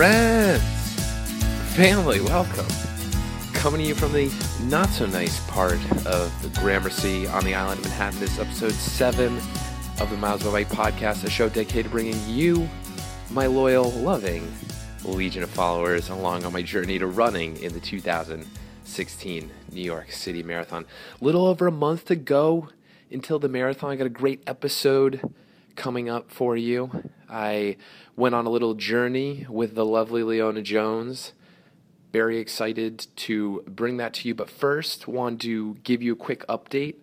Friends, family, welcome. Coming to you from the not so nice part of the Gramercy on the island of Manhattan. This is episode seven of the Miles by Mike podcast, a show dedicated to bringing you, my loyal, loving legion of followers, along on my journey to running in the 2016 New York City Marathon. Little over a month to go until the marathon. I got a great episode coming up for you. I went on a little journey with the lovely Leona Jones. Very excited to bring that to you. But first, want to give you a quick update.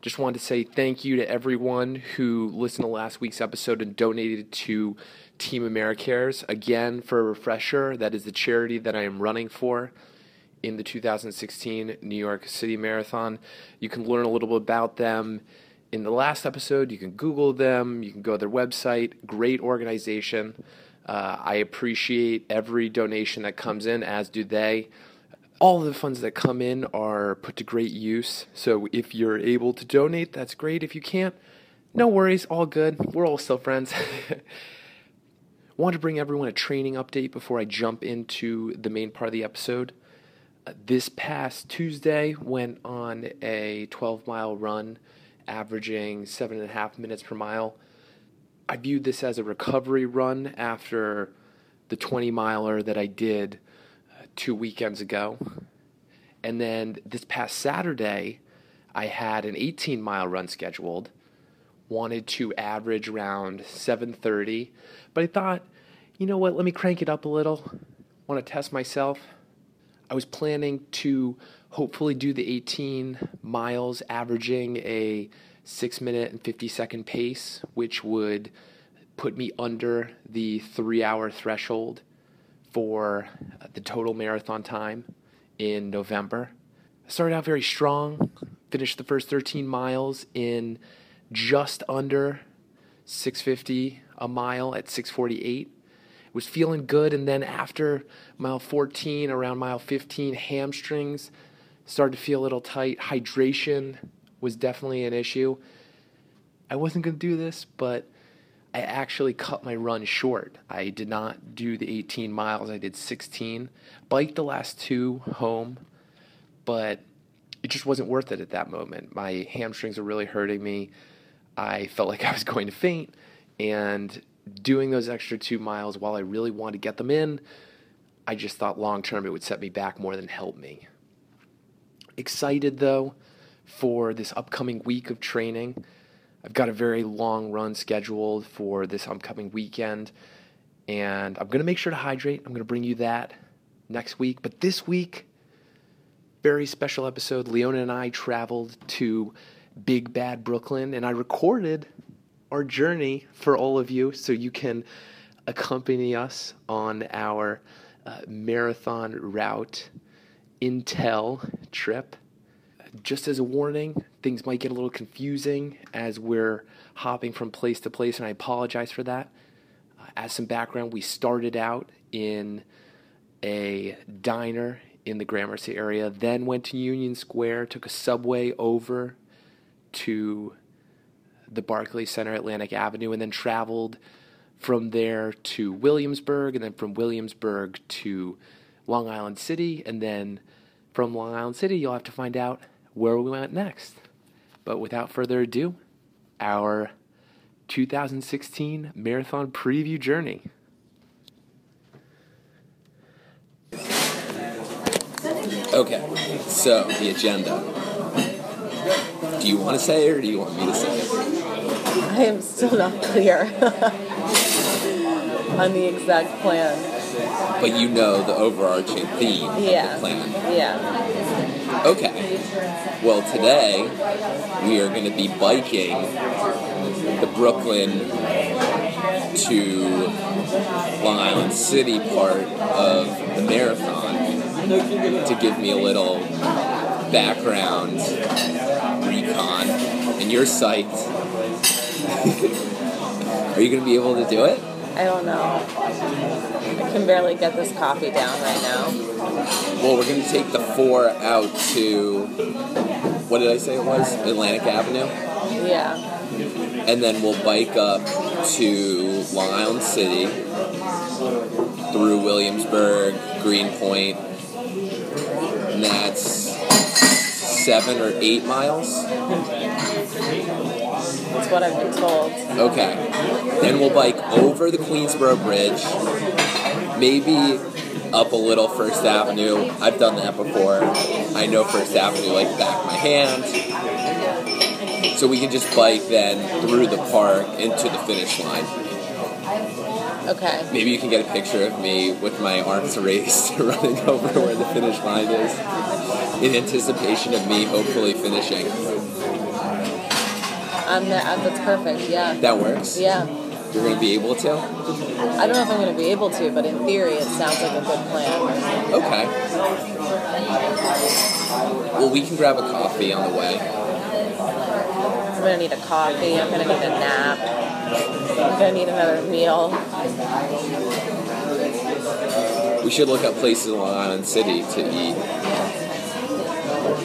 Just wanted to say thank you to everyone who listened to last week's episode and donated to Team AmeriCares. Again, for a refresher, that is the charity that I am running for in the 2016 New York City Marathon. You can learn a little bit about them in the last episode. You can Google them, you can go to their website. Great organization. Uh, I appreciate every donation that comes in, as do they. All the funds that come in are put to great use. So if you're able to donate, that's great. If you can't, no worries, all good. We're all still friends. Want to bring everyone a training update before I jump into the main part of the episode. Uh, this past Tuesday, went on a 12 mile run, averaging seven and a half minutes per mile. I viewed this as a recovery run after the 20 miler that I did uh, two weekends ago. And then this past Saturday, I had an 18 mile run scheduled. Wanted to average around 7:30, but I thought, you know what? Let me crank it up a little. Want to test myself. I was planning to hopefully do the 18 miles, averaging a six minute and 50 second pace, which would put me under the three hour threshold for the total marathon time in November. I started out very strong, finished the first 13 miles in just under 650 a mile at 648 was feeling good and then after mile 14 around mile 15 hamstrings started to feel a little tight. Hydration was definitely an issue. I wasn't going to do this but i actually cut my run short. I did not do the 18 miles. I did 16 biked the last two home but it just wasn't worth it at that moment. My hamstrings were really hurting me. I felt like I was going to faint, and doing those extra two miles while I really wanted to get them in, I just thought long term it would set me back more than help me. Excited though for this upcoming week of training. I've got a very long run scheduled for this upcoming weekend, and I'm going to make sure to hydrate. I'm going to bring you that next week. But this week, very special episode. Leona and I traveled to Big Bad Brooklyn, and I recorded our journey for all of you so you can accompany us on our uh, marathon route intel trip. Just as a warning, things might get a little confusing as we're hopping from place to place, and I apologize for that. Uh, as some background, we started out in a diner in the Gramercy area, then went to Union Square, took a subway over to the Barclays Center, Atlantic Avenue, and then traveled from there to Williamsburg, and then from Williamsburg to Long Island City, and then from Long Island City, you'll have to find out where we went next. But without further ado, our 2016 marathon preview journey. Okay, so the agenda. Do you want to say it or do you want me to say it? I am still not clear on the exact plan. But you know the overarching theme Yeah. of the plan. Yeah. Okay. Well, today we are going to be biking the Brooklyn to Long Island City part of the marathon to give me a little background recon. And you're psyched. are you going to be able to do it? I don't know. I can barely get this coffee down right now. Well, we're going to take the four out to, what did I say it was? Atlantic Avenue? Yeah. and then we'll bike up to Long Island City, through Williamsburg, Greenpoint, and that's seven or eight miles. That's what I've been told. Okay. Then we'll bike over the Queensboro Bridge, maybe up a little First Avenue. I've done that before. I know First Avenue like back my hand. So we can just bike then through the park into the finish line. Okay. Maybe you can get a picture of me with my arms raised running over where the finish line is in anticipation of me hopefully finishing. Um, that, that's perfect. Yeah. That works? Yeah. You're going to be able to? I don't know if I'm going to be able to, but in theory, it sounds like a good plan. Okay. Well, we can grab a coffee on the way. I'm going to need a coffee. I'm going to need a nap. I'm going to need another meal. We should look up places in Long Island City to eat.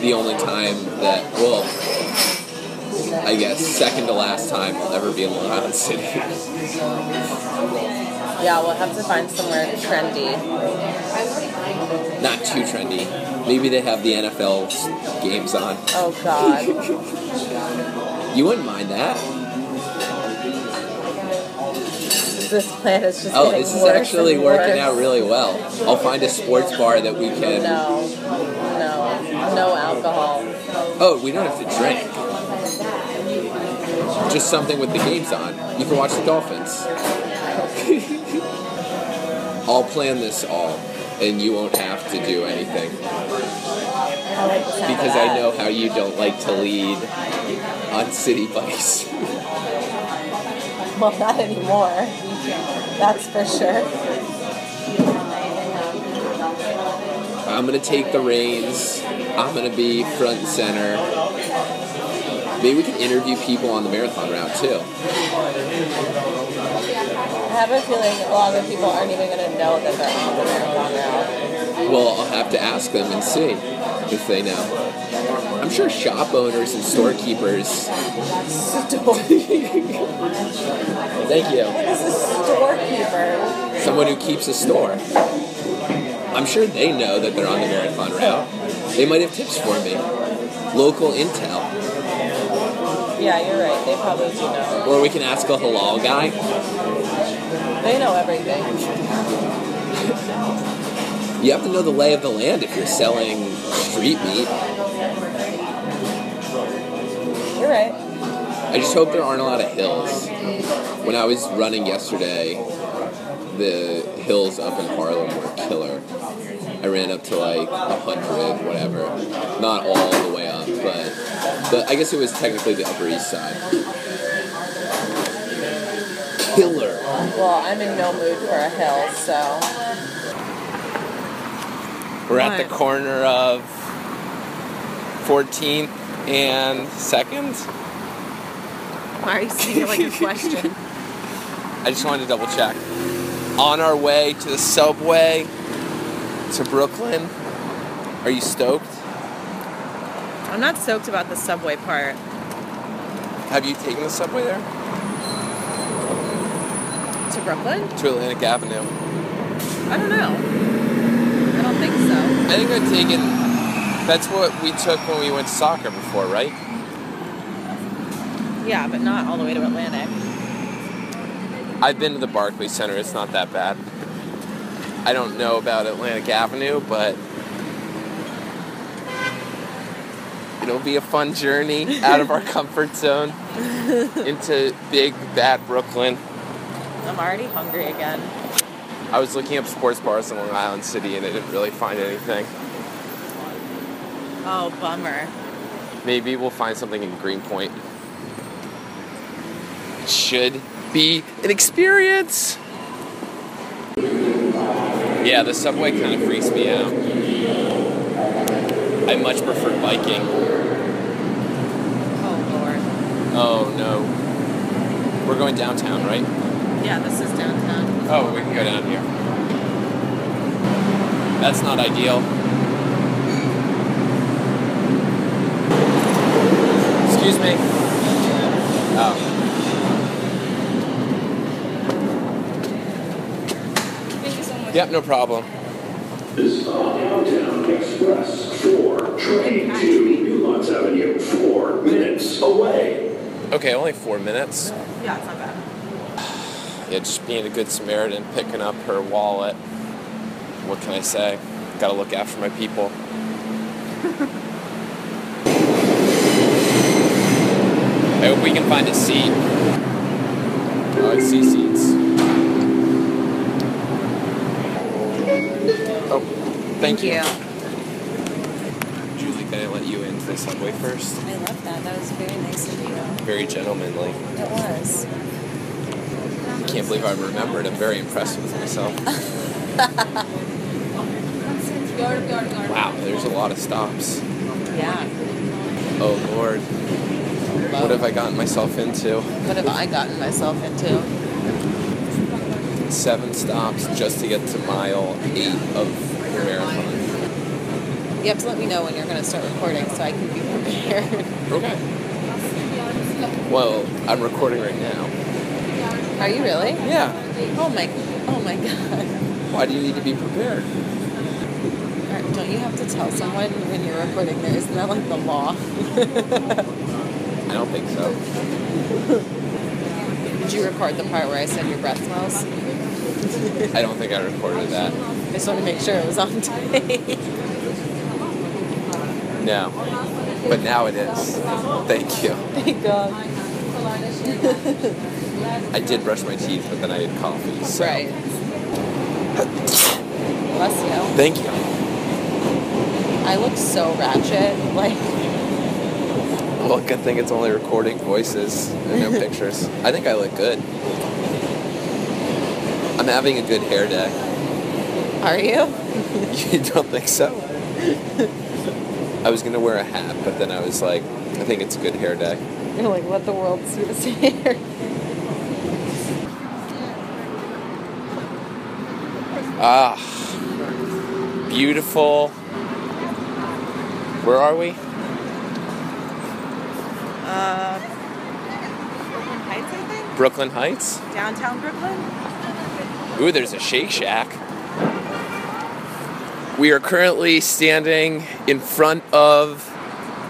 The only time that, well, I guess second to last time I'll ever be in Long Island City. Yeah, we'll have to find somewhere trendy. Not too trendy. Maybe they have the NFL games on. Oh, God. You wouldn't mind that. this plan is just Oh, this is actually working worse. out really well. I'll find a sports bar that we can. No, no, no alcohol. Oh, we don't have to drink. Just something with the games on. You can watch the Dolphins. I'll plan this all, and you won't have to do anything. I like the sound of Because I know how you don't like to lead on Citi Bikes. Well, not anymore. That's for sure. I'm gonna take the reins. I'm gonna be front and center. Maybe we can interview people on the marathon route too. I have a feeling a lot of people aren't even going to know that they're on the marathon route. Well, I'll have to ask them and see if they know. I'm sure shop owners and storekeepers. Store. Thank you. This is storekeeper. Someone who keeps a store. I'm sure they know that they're on the marathon route. They might have tips for me. Local intel. Yeah, you're right. They probably do know. Or we can ask a halal guy. They know everything. You have to know the lay of the land if you're selling street meat. You're right. I just hope there aren't a lot of hills. When I was running yesterday, the hills up in Harlem were killer. I ran up to like a hundred, whatever. Not all the way up, but but I guess it was technically the Upper East Side. Killer. Well, I'm in no mood for a hill, so. We're at the corner of 14th and 2nd. Why are you saying it like a question? I just wanted to double check. On our way to the subway to Brooklyn. Are you stoked? I'm not stoked about the subway part. Have you taken the subway there? To Brooklyn? To Atlantic Avenue. I don't know. I don't think so. I think I've taken. That's what we took when we went to soccer before, right? Yeah, but not all the way to Atlantic. I've been to the Barclays Center. It's not that bad. I don't know about Atlantic Avenue, but it'll be a fun journey out of our comfort zone into big, bad Brooklyn. I'm already hungry again. I was looking up sports bars in Long Island City and I didn't really find anything. Oh, bummer. Maybe we'll find something in Greenpoint. It should be an experience. Yeah, the subway kind of freaks me out. I much prefer biking. Oh, Lord. Oh no. We're going downtown, right? Yeah, this is downtown. Oh, we can go down here. That's not ideal. Excuse me. Oh. Yep, no problem. This is Downtown Express 4, train to New Lots Avenue, 4 minutes away. Okay, only four minutes. Yeah, it's not bad. Yeah, just being a good Samaritan, picking up her wallet. What can I say? Gotta look after my people. I hope we can find a seat. Oh, I see seats. Thank, you. Julie, can I let you into the subway first? I love that. That was very nice of you. Very gentlemanly. It was. I can't believe I remembered. I'm very impressed with myself. Wow, there's a lot of stops. Yeah. Oh Lord, what have I gotten myself into? What have I gotten myself into? Seven stops just to get to mile eight of the marathon. You have to let me know when you're going to start recording so I can be prepared. Okay. Well, I'm recording right now. Are you really? Yeah. Oh my, oh my god. Why do you need to be prepared? Don't you have to tell someone when you're recording there? Isn't that like the law? I don't think so. Did you record the part where I said your breath smells? I don't think I recorded that. I just wanted to make sure it was on tape. No. But now it is. Thank you. Thank God. I did brush my teeth, but then I had coffee. So. Right. Bless you. Thank you. I look so ratchet. Like, Well, good thing it's only recording voices and no pictures. I think I look good. I'm having a good hair day. Are you? You don't think so? I was gonna wear a hat, but then I was like, I think it's a good hair day. You're like, let the world see this hair. Ah, beautiful. Where are we? Uh, Brooklyn Heights, I think? Brooklyn Heights. Downtown Brooklyn? Ooh, there's a Shake Shack. We are currently standing in front of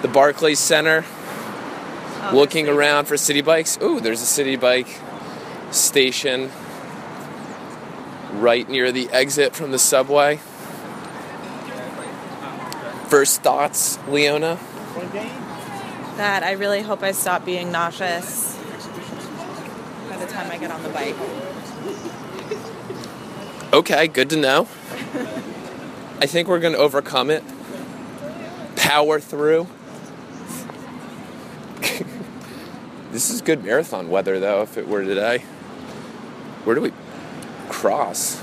the Barclays Center, oh, looking around for Citi Bikes. Ooh, there's a Citi Bike station right near the exit from the subway. First thoughts, Leona? That I really hope I stop being nauseous by the time I get on the bike. Okay, good to know. I think we're going to overcome it. Power through. this is good marathon weather, though, if it were today. Where do we cross?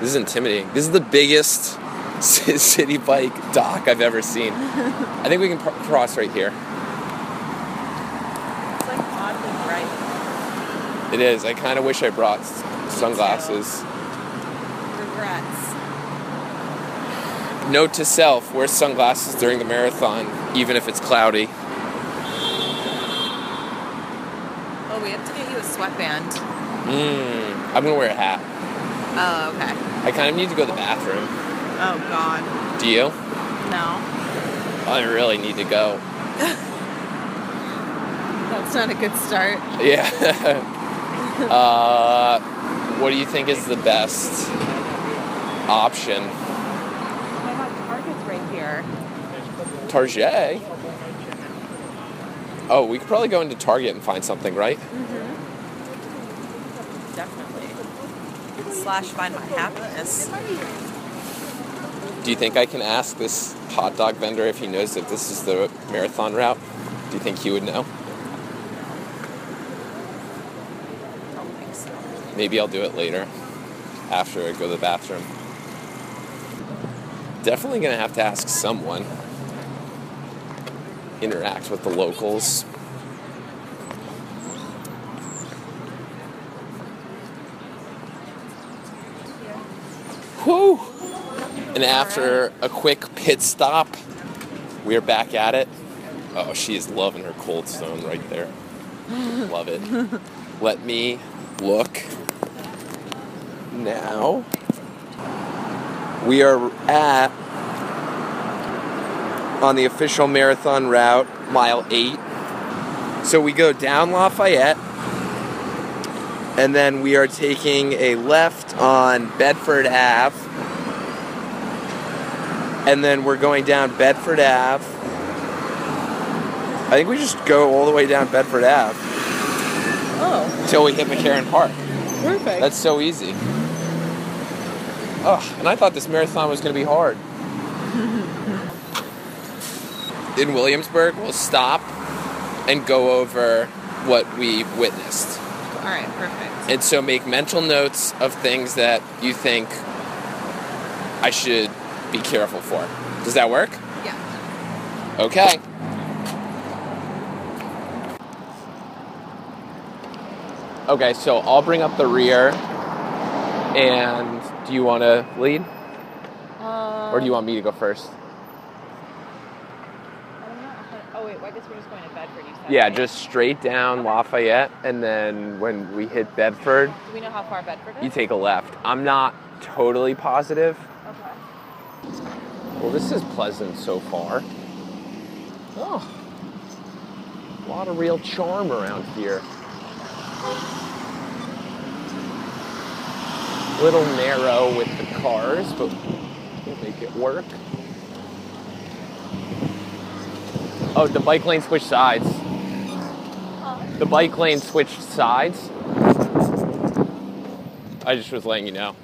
This is intimidating. This is the biggest Citi Bike dock I've ever seen. I think we can pr- cross right here. It's like oddly bright. It is. I kind of wish I brought sunglasses. Note to self wear sunglasses during the marathon, even if it's cloudy. Oh, we have to get you a sweatband. Mmm. I'm gonna wear a hat. Oh, okay. I kind of need to go to the bathroom. Oh, God. Do you? No. I really need to go. That's not a good start. Yeah. uh, what do you think is the best option? Oh my God, Target's right here. Target. Oh, we could probably go into Target and find something, right? Mm-hmm. Definitely. Slash find my happiness. Do you think I can ask this hot dog vendor if he knows if this is the marathon route? Do you think he would know? I don't think so. Maybe I'll do it later after I go to the bathroom. Definitely gonna have to ask someone. Interact with the locals. Whew! And after a quick pit stop, we are back at it. Oh, she is loving her cold stone right there. Love it. Let me look now. We are at on the official marathon route, mile eight. So we go down Lafayette, and then we are taking a left on Bedford Ave, and then we're going down Bedford Ave. I think we just go all the way down Bedford Ave Oh, until we hit McCarren Park. perfect. That's so easy. Oh, and I thought this marathon was going to be hard. In Williamsburg, we'll stop and go over what we witnessed. all right, perfect. And so make mental notes of things that you think I should be careful for. Does that work? Yeah. Okay. Okay, so I'll bring up the rear. And do you want to lead? Um, Or do you want me to go first? I'm not. Wait, well, I guess we're just going to Bedford. You said. Yeah, right? just straight down Lafayette, and then when we hit Bedford, Do we know how far Bedford is? you take a left. I'm not totally positive. Okay. Well, this is pleasant so far. Oh, a lot of real charm around here. A little narrow with the cars, but we'll make it work. Oh, the bike lane switched sides. The bike lane switched sides. I just was letting you know.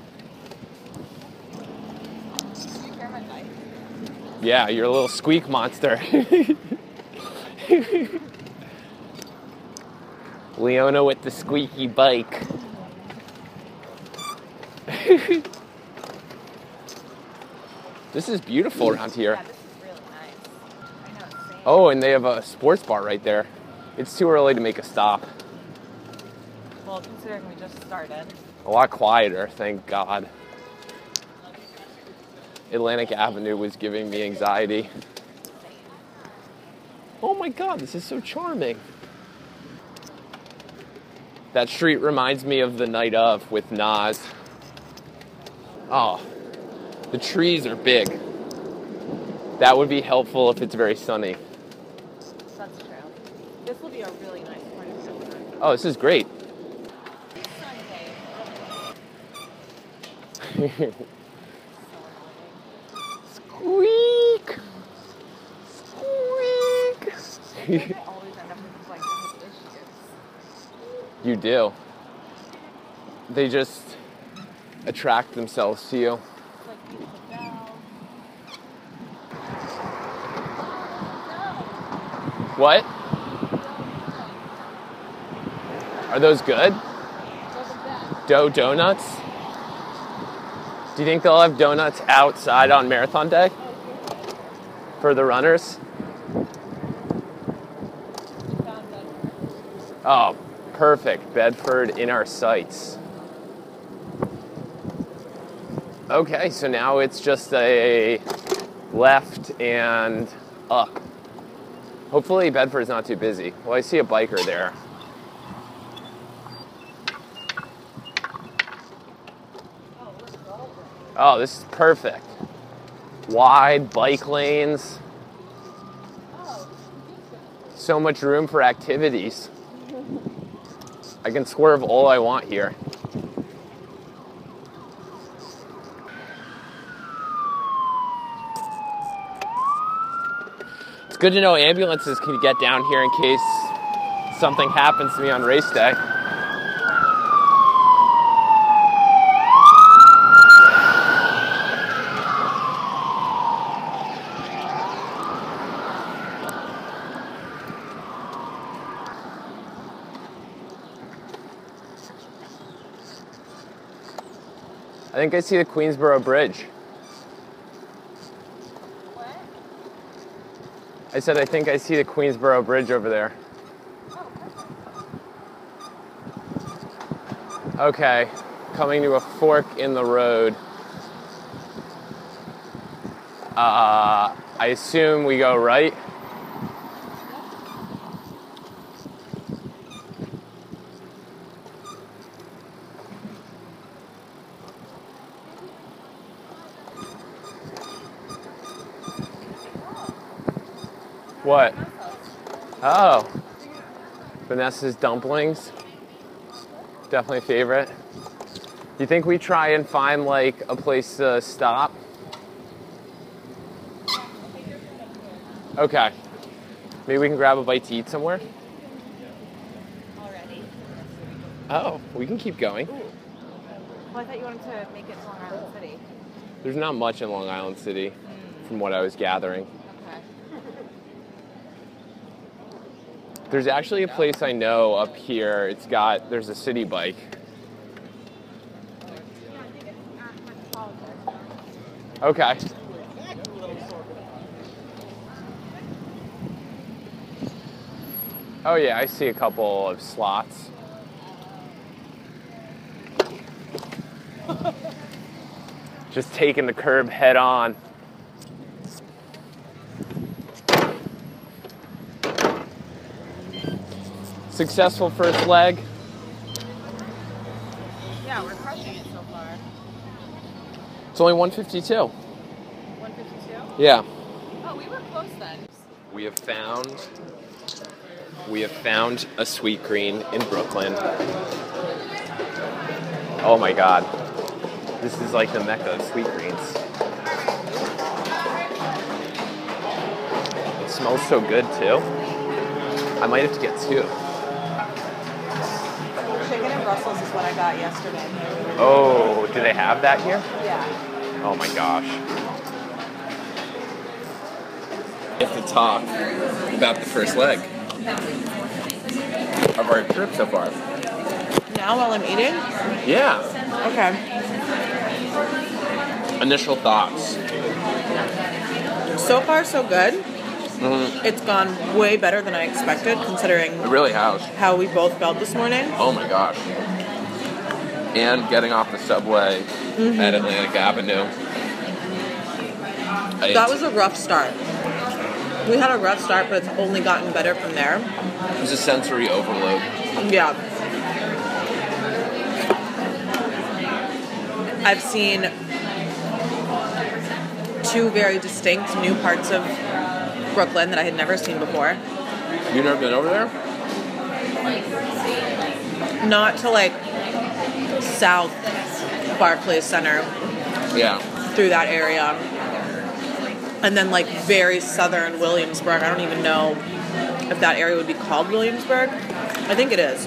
Yeah, you're a little squeak monster. Leona with the squeaky bike. this is beautiful around here. Oh, and they have a sports bar right there. It's too early to make a stop. Well, considering we just started. A lot quieter, thank God. Atlantic Avenue was giving me anxiety. Oh my God, this is so charming. That street reminds me of the night of with Nas. Oh, the trees are big. That would be helpful if it's very sunny. This will be a really nice part of Denver. Oh, this is great. Squeak! Squeak! I always end up with like those issues. You do. They just attract themselves to you. It's like you put down. What? Are those good? Dough donuts? Do you think they'll have donuts outside on marathon day? For the runners? Oh, perfect. Bedford in our sights. Okay, so now it's just a left and up. Hopefully Bedford's not too busy. Well, I see a biker there. Oh, this is perfect. Wide bike lanes. So much room for activities. I can swerve all I want here. It's good to know ambulances can get down here in case something happens to me on race day. Think I see the Queensboro Bridge. What? I said I think I see the Queensboro Bridge over there. Okay, coming to a fork in the road. Uh, I assume we go right. What? Oh. Vanessa's dumplings. Definitely a favorite. You think we try and find like a place to stop? Okay. Maybe we can grab a bite to eat somewhere? Already? Oh, we can keep going. Well, I thought you wanted to make it to Long Island City. There's not much in Long Island City hmm. from what I was gathering. There's actually a place I know up here. It's got there's a Citi Bike. Okay. Oh yeah, I see a couple of slots. Just taking the curb head on. Successful first leg. Yeah, we're crushing it so far. It's only 152. 152? Yeah. Oh, we were close then. We have found we have found a Sweetgreen in Brooklyn. Oh my god. This is like the mecca of Sweetgreens. It smells so good too. I might have to get two. Brussels is what I got yesterday. Oh, do they have that here? Yeah. Oh my gosh. We have to talk about the first leg of our trip so far. Now while I'm eating? Yeah. Okay. Initial thoughts. So far, so good. Mhm. It's gone way better than I expected, considering It really has. how we both felt this morning. Oh my gosh. And getting off the subway mm-hmm. at Atlantic Avenue. I- That was a rough start. We had a rough start, but it's only gotten better from there. it was a sensory overload. Yeah. I've seen two very distinct new parts of Brooklyn that I had never seen before. You never been over there? Not to like South Barclays Center Yeah. through that area. And then like very southern Williamsburg. I don't even know if that area would be called Williamsburg. I think it is.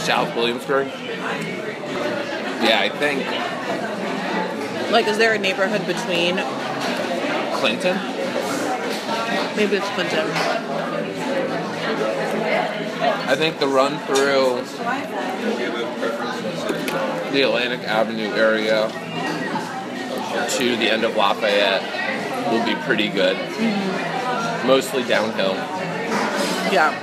South Williamsburg? Yeah, I think Like, is there a neighborhood between? Clinton. Maybe it's Clinton. I think the run through the Atlantic Avenue area to the end of Lafayette will be pretty good. Mostly downhill. Yeah.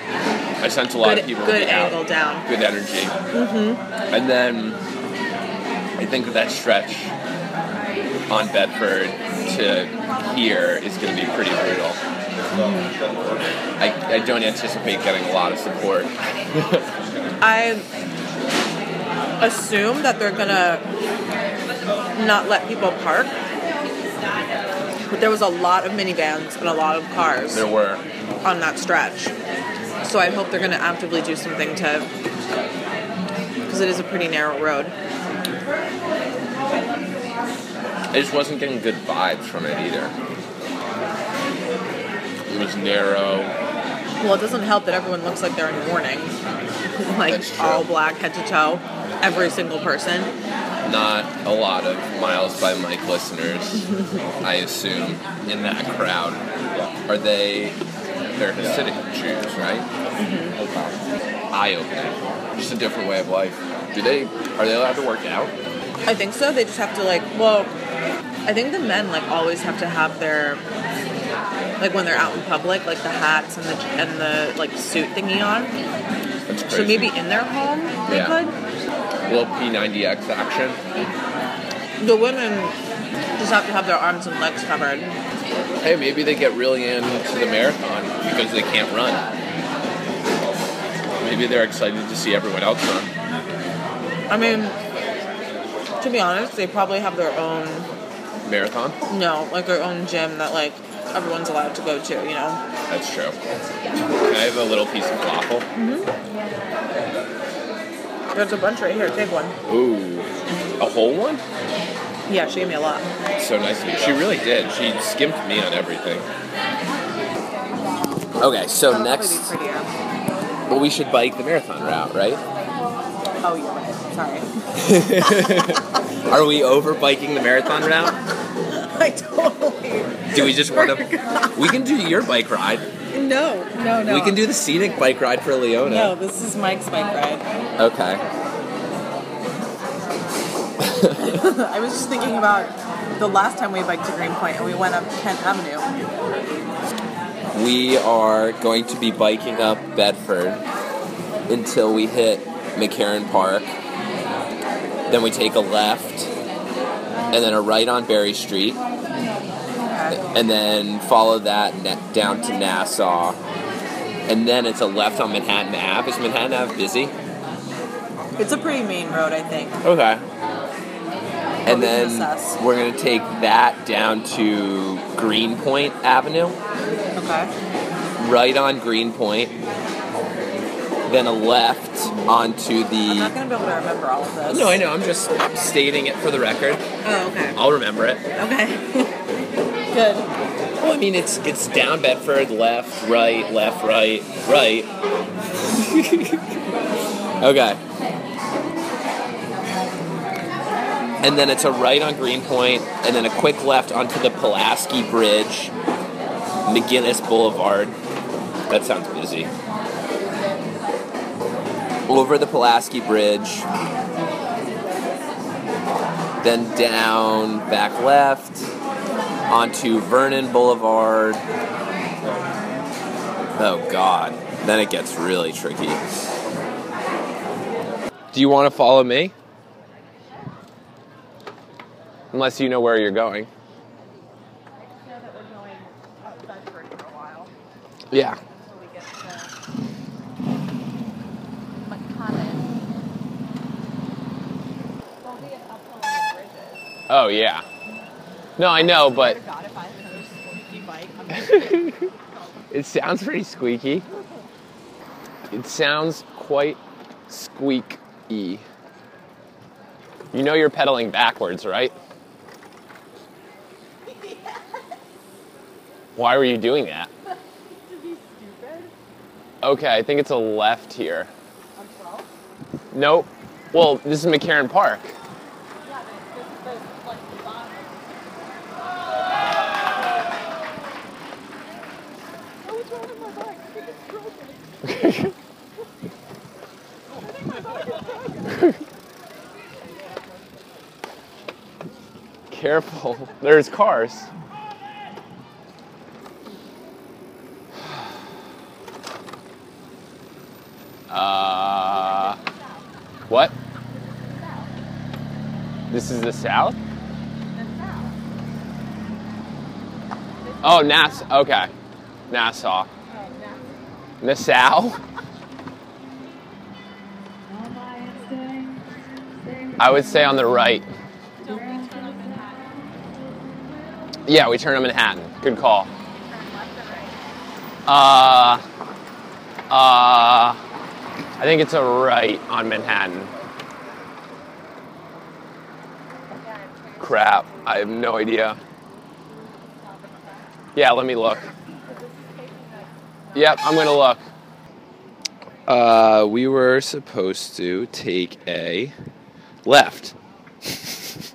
I sense a lot Good, of people good be out. angle down. good energy. Mm-hmm. And then I think that stretch on Bedford to here is going to be pretty brutal. I, I don't anticipate getting a lot of support. I assume that they're gonna not let people park. But there was a lot of minivans and a lot of cars There were. on that stretch. So I hope they're gonna actively do something to because it is a pretty narrow road. I just wasn't getting good vibes from it either. It was narrow. Well, it doesn't help that everyone looks like they're in mourning. like all black head to toe. Every single person. Not a lot of Miles by Mike listeners, I assume, in that crowd. Are they? They're Hasidic Jews, right? Mm-hmm. Eye opening. Just a different way of life. Do they? Are they allowed to work out? I think so. They just have to like. Well, I think the men like always have to have their like when they're out in public, like the hats and the and the like suit thingy on. So maybe in their home they Yeah. could. Little P90X action. The women just have to have their arms and legs covered. Hey, maybe they get really into the marathon because they can't run. Maybe they're excited to see everyone else run. I mean, to be honest, they probably have their own Marathon? no, like their own gym that like everyone's allowed to go to. You know. That's true. Can I have a little piece of falafel? There's a bunch right here. Take one. Ooh, a whole one? Yeah, she gave me a lot. So nice of you. She really did. She skimped me on everything. Okay, so That'll next, be prettier. well, we should bike the marathon route, right? Oh, you're right. Sorry. Are we over biking the marathon route? I totally. Do we just want to? Oh we can do your bike ride. No, no, no. We can do the scenic bike ride for Leona. No, this is Mike's bike ride. Okay. I was just thinking about the last time we biked to Greenpoint and we went up Kent Avenue. We are going to be biking up Bedford until we hit McCarren Park. Then we take a left and then a right on Berry Street. And then follow that down to Nassau. And then it's a left on Manhattan Ave. Is Manhattan Ave busy? It's a pretty main road, I think. Okay. And then we're going to take that down to Greenpoint Avenue. Okay. right on Greenpoint, then a left onto I'm the. not gonna be able to remember all of this. No, I know. I'm just stating it for the record. Oh, okay. I'll remember it. Okay. Good. Well, I mean, it's it's down Bedford, left, right, left, right, right. okay. And then it's a right on Greenpoint, and then a quick left onto the Pulaski Bridge, McGuinness Boulevard. That sounds busy. Over the Pulaski Bridge, then down back left onto Vernon Boulevard. Oh God, then it gets really tricky. Do you want to follow me? Unless you know where you're going. Yeah. Oh yeah. No, I know, but it sounds pretty squeaky. It sounds quite squeaky. You know you're pedaling backwards, right? Why were you doing that? Okay, I think it's a left here. Nope. Well, this is McCarren Park. Careful. There's cars. Uh, what? This is the south? Oh, Nass. Okay. Nassau. Nassau? I would say on the right. Yeah, we turn on Manhattan. Good call. Uh, uh, I think it's a right on Manhattan. Crap, I have no idea. Yeah, let me look. Yep, I'm gonna look. Uh, we were supposed to take a left.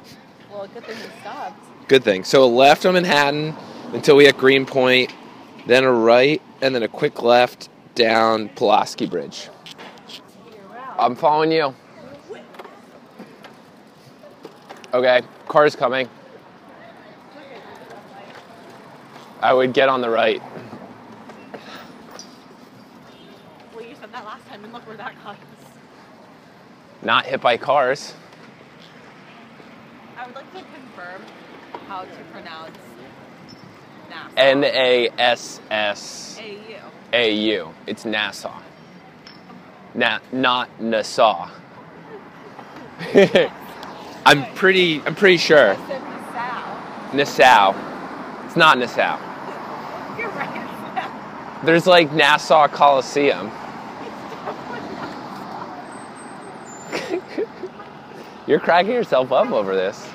Well, good thing we stopped. Good thing. So a left on Manhattan until we hit Greenpoint, then a right, and then a quick left down Pulaski Bridge. I'm following you. Okay, car's coming. I would get on the right. Well, you said that last time, and look where that got us. Not hit by cars. I would like to confirm how to pronounce Nassau. N A S S A-U. A U. It's Nassau. Na- not Nassau. I'm pretty. I'm pretty sure. Nassau. It's not Nassau. There's like Nassau Coliseum. You're cracking yourself up over this.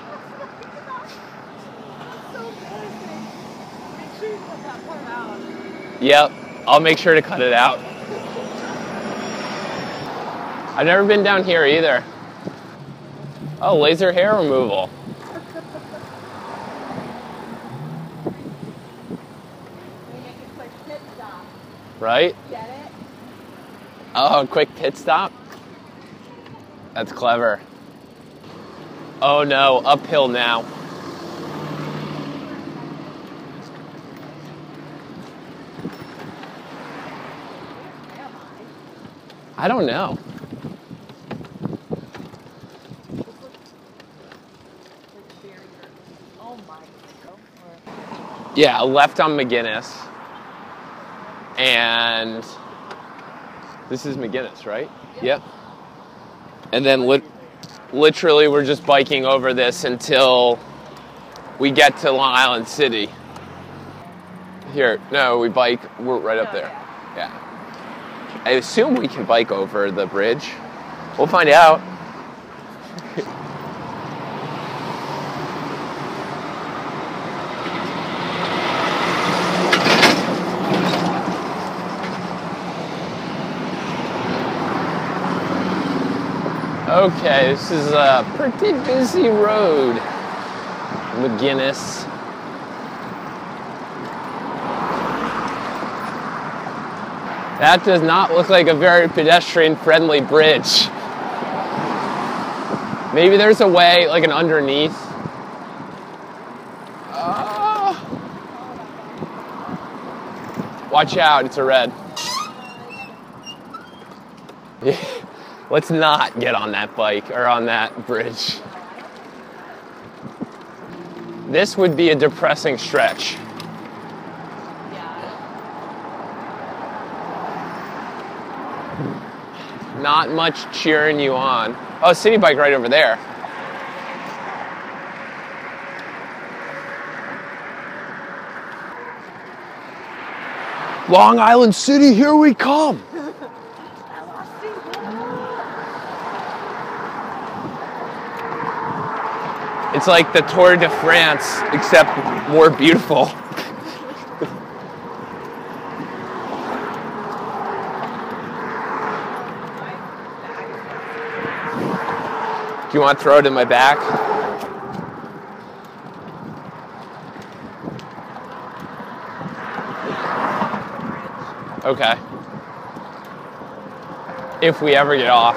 Yep, I'll make sure to cut it out. I've never been down here either. Oh, laser hair removal. Right? Oh, quick pit stop? That's clever. Oh no, uphill now. I don't know. Yeah, left on McGuinness. And this is McGuinness, right? Yep. And then lit- literally we're just biking over this until we get to Long Island City. Here, no, we bike, we're right up there. Yeah. I assume we can bike over the bridge. We'll find out. Okay, this is a pretty busy road. McGuinness. That does not look like a very pedestrian friendly bridge. Maybe there's a way, like an underneath. Ah. Watch out, it's a red. Let's not get on that bike or on that bridge. This would be a depressing stretch. Not much cheering you on. Oh, Citi Bike right over there. Long Island City, here we come. It's like the Tour de France, except more beautiful. You want to throw it in my back? Okay. If we ever get off.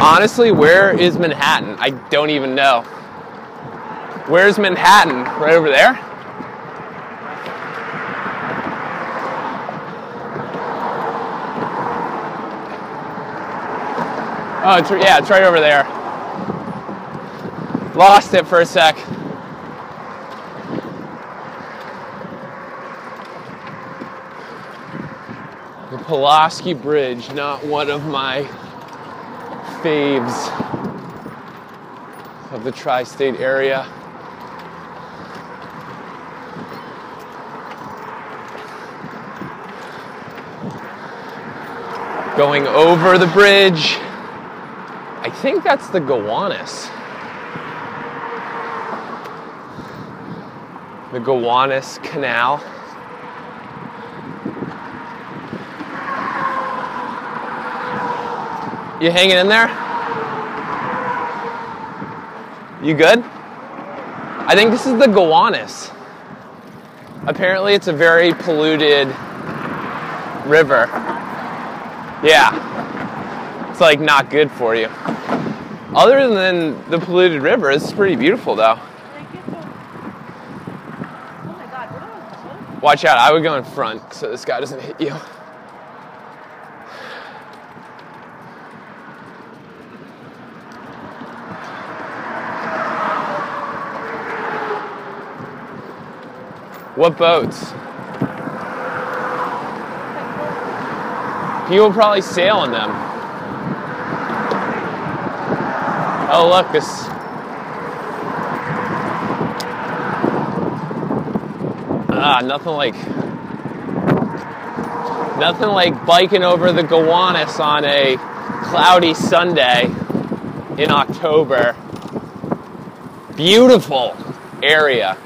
Honestly, where is Manhattan? I don't even know. Where's Manhattan? Right over there? Oh, it's, yeah, it's right over there. Lost it for a sec. The Pulaski Bridge, not one of my faves of the tri state area. Going over the bridge. I think that's the Gowanus. The Gowanus Canal. You hanging in there? You good? I think this is the Gowanus. Apparently, it's a very polluted river. Yeah. It's like not good for you. Other than the polluted river, it's pretty beautiful though. Watch out, I would go in front so this guy doesn't hit you. What boats? People probably sail in them. Oh, look, this. Ah, nothing like. Nothing like biking over the Gowanus on a cloudy Sunday in October. Beautiful area.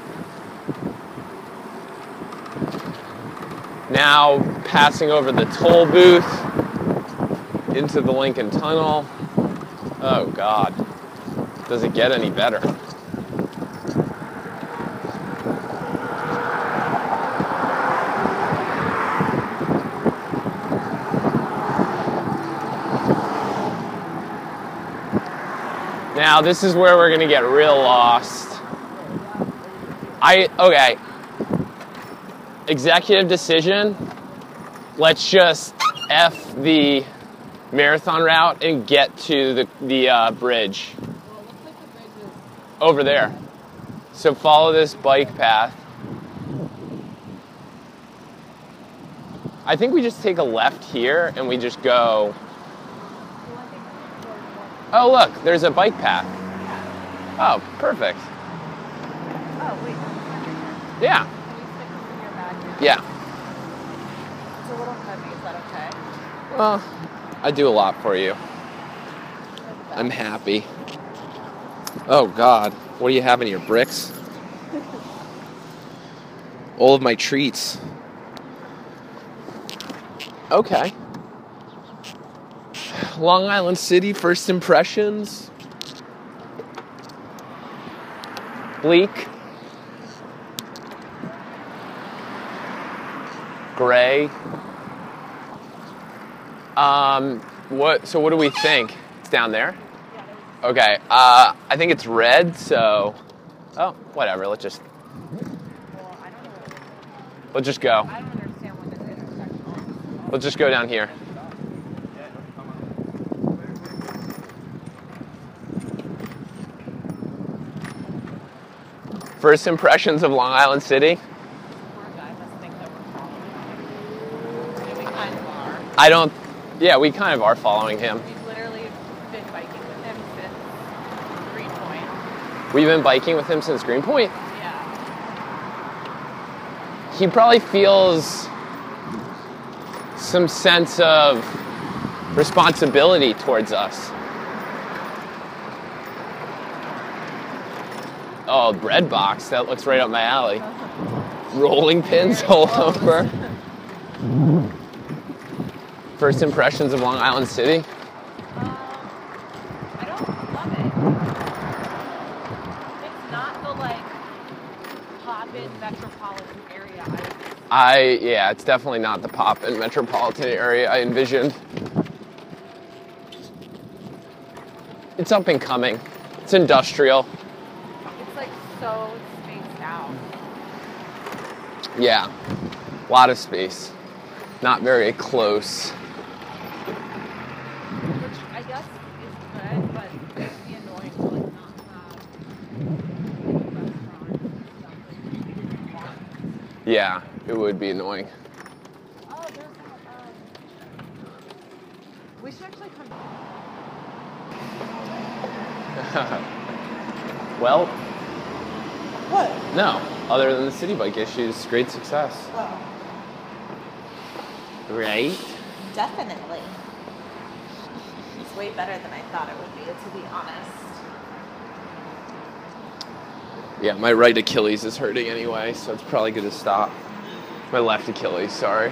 Now passing over the toll booth into the Lincoln Tunnel. Oh, God. Does it get any better? Now, this is where we're to get real lost. I, okay. Executive decision. Let's just F the marathon route and get to the, the uh, bridge over there. So follow this bike path. I think we just take a left here and we just go. Oh, look, there's a bike path. Oh, perfect. Oh, wait. Yeah, Can you stick this in your bag? yeah. It's a little heavy. Is that okay? Well, I do a lot for you. I'm happy. Oh, God. What do you have in your bricks? All of my treats. Okay. Long Island City, first impressions. Bleak. Gray. Um, what? So what do we think? It's down there. Okay. Uh, I think it's red. So, oh, whatever. Let's just let's just go. Let's just go down here. First impressions of Long Island City. I don't. Yeah, we kind of are following him. We've literally been biking with him since Greenpoint. We've been biking with him since Greenpoint. Yeah. he probably feels some sense of responsibility towards us. Oh, bread box. That looks right up my alley. Rolling pins all over. First impressions of Long Island City. Um, I don't love it. It's not the like poppin' metropolitan area I yeah, it's definitely not the pop and metropolitan area I envisioned. It's up and coming. It's industrial. It's like so spaced out. Yeah, a lot of space. Not very close. Which I guess is good, but it'd be annoying to like not have restaurants or something. Yeah, it would be annoying. Oh, there's. Um, we should actually come. Well, What? no. Other than the Citi Bike issues, great success. Oh, Right? definitely. It's way better than I thought it would be, to be honest. Yeah, my right Achilles is hurting anyway, so it's probably good to stop. My left Achilles, sorry.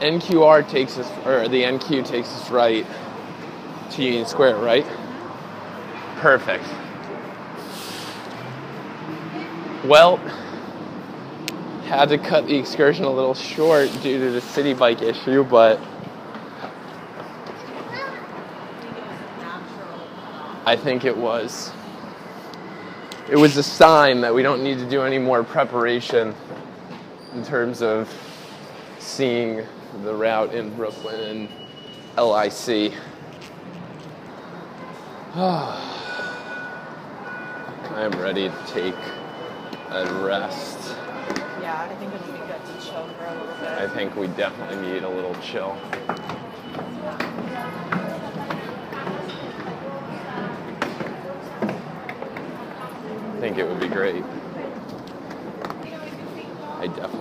NQR takes us, or the NQ takes us right to Union Square, right? Perfect. Well, had to cut the excursion a little short due to the Citi Bike issue, but I think it was. It was a sign that we don't need to do any more preparation in terms of seeing the route in Brooklyn and LIC. I'm ready to take a rest. Yeah, I think it would be good to chill for a little bit. I think we definitely need a little chill. I think it would be great.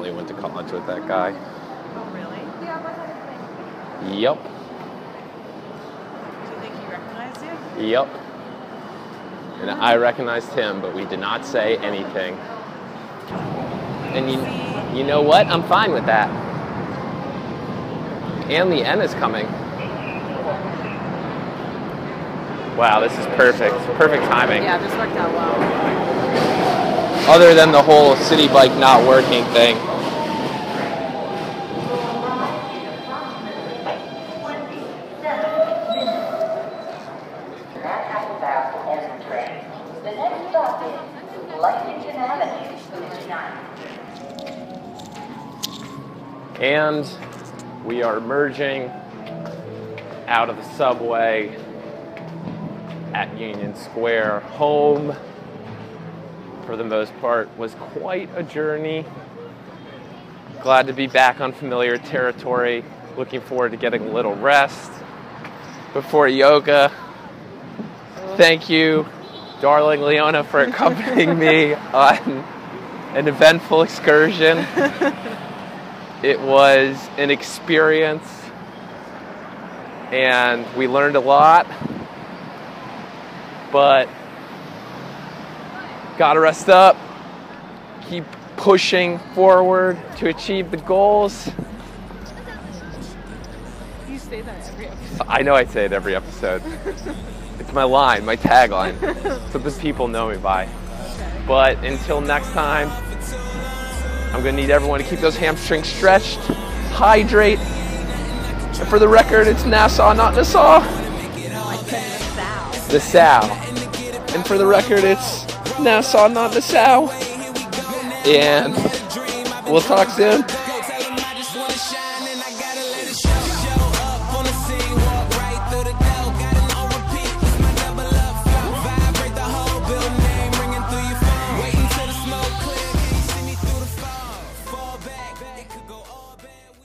Recently went to college with that guy. Oh, really? Yep. Do you think he recognized you? Yep. And I recognized him, but we did not say anything. And you, you know what? I'm fine with that. And the N is coming. Wow, this is perfect. Perfect timing. Yeah, this worked out well. Other than the whole Citi Bike not working thing. Manhattan Bound Esmond train. The next stop is Lexington Avenue, 59. And we are merging out of the subway at Union Square. Home, for the most part, was quite a journey. Glad to be back on familiar territory. Looking forward to getting a little rest before yoga. Thank you, darling Leona, for accompanying me on an eventful excursion. It was an experience, and we learned a lot. But gotta rest up, keep pushing forward to achieve the goals. You say that every episode. I know I say it every episode. it's my line, my tagline. It's what the people know me by. But until next time, I'm gonna need everyone to keep those hamstrings stretched, hydrate. And for the record, it's Nassau, not Nassau. The Sow. And for the record, it's Nassau, not Nassau. And we'll talk soon.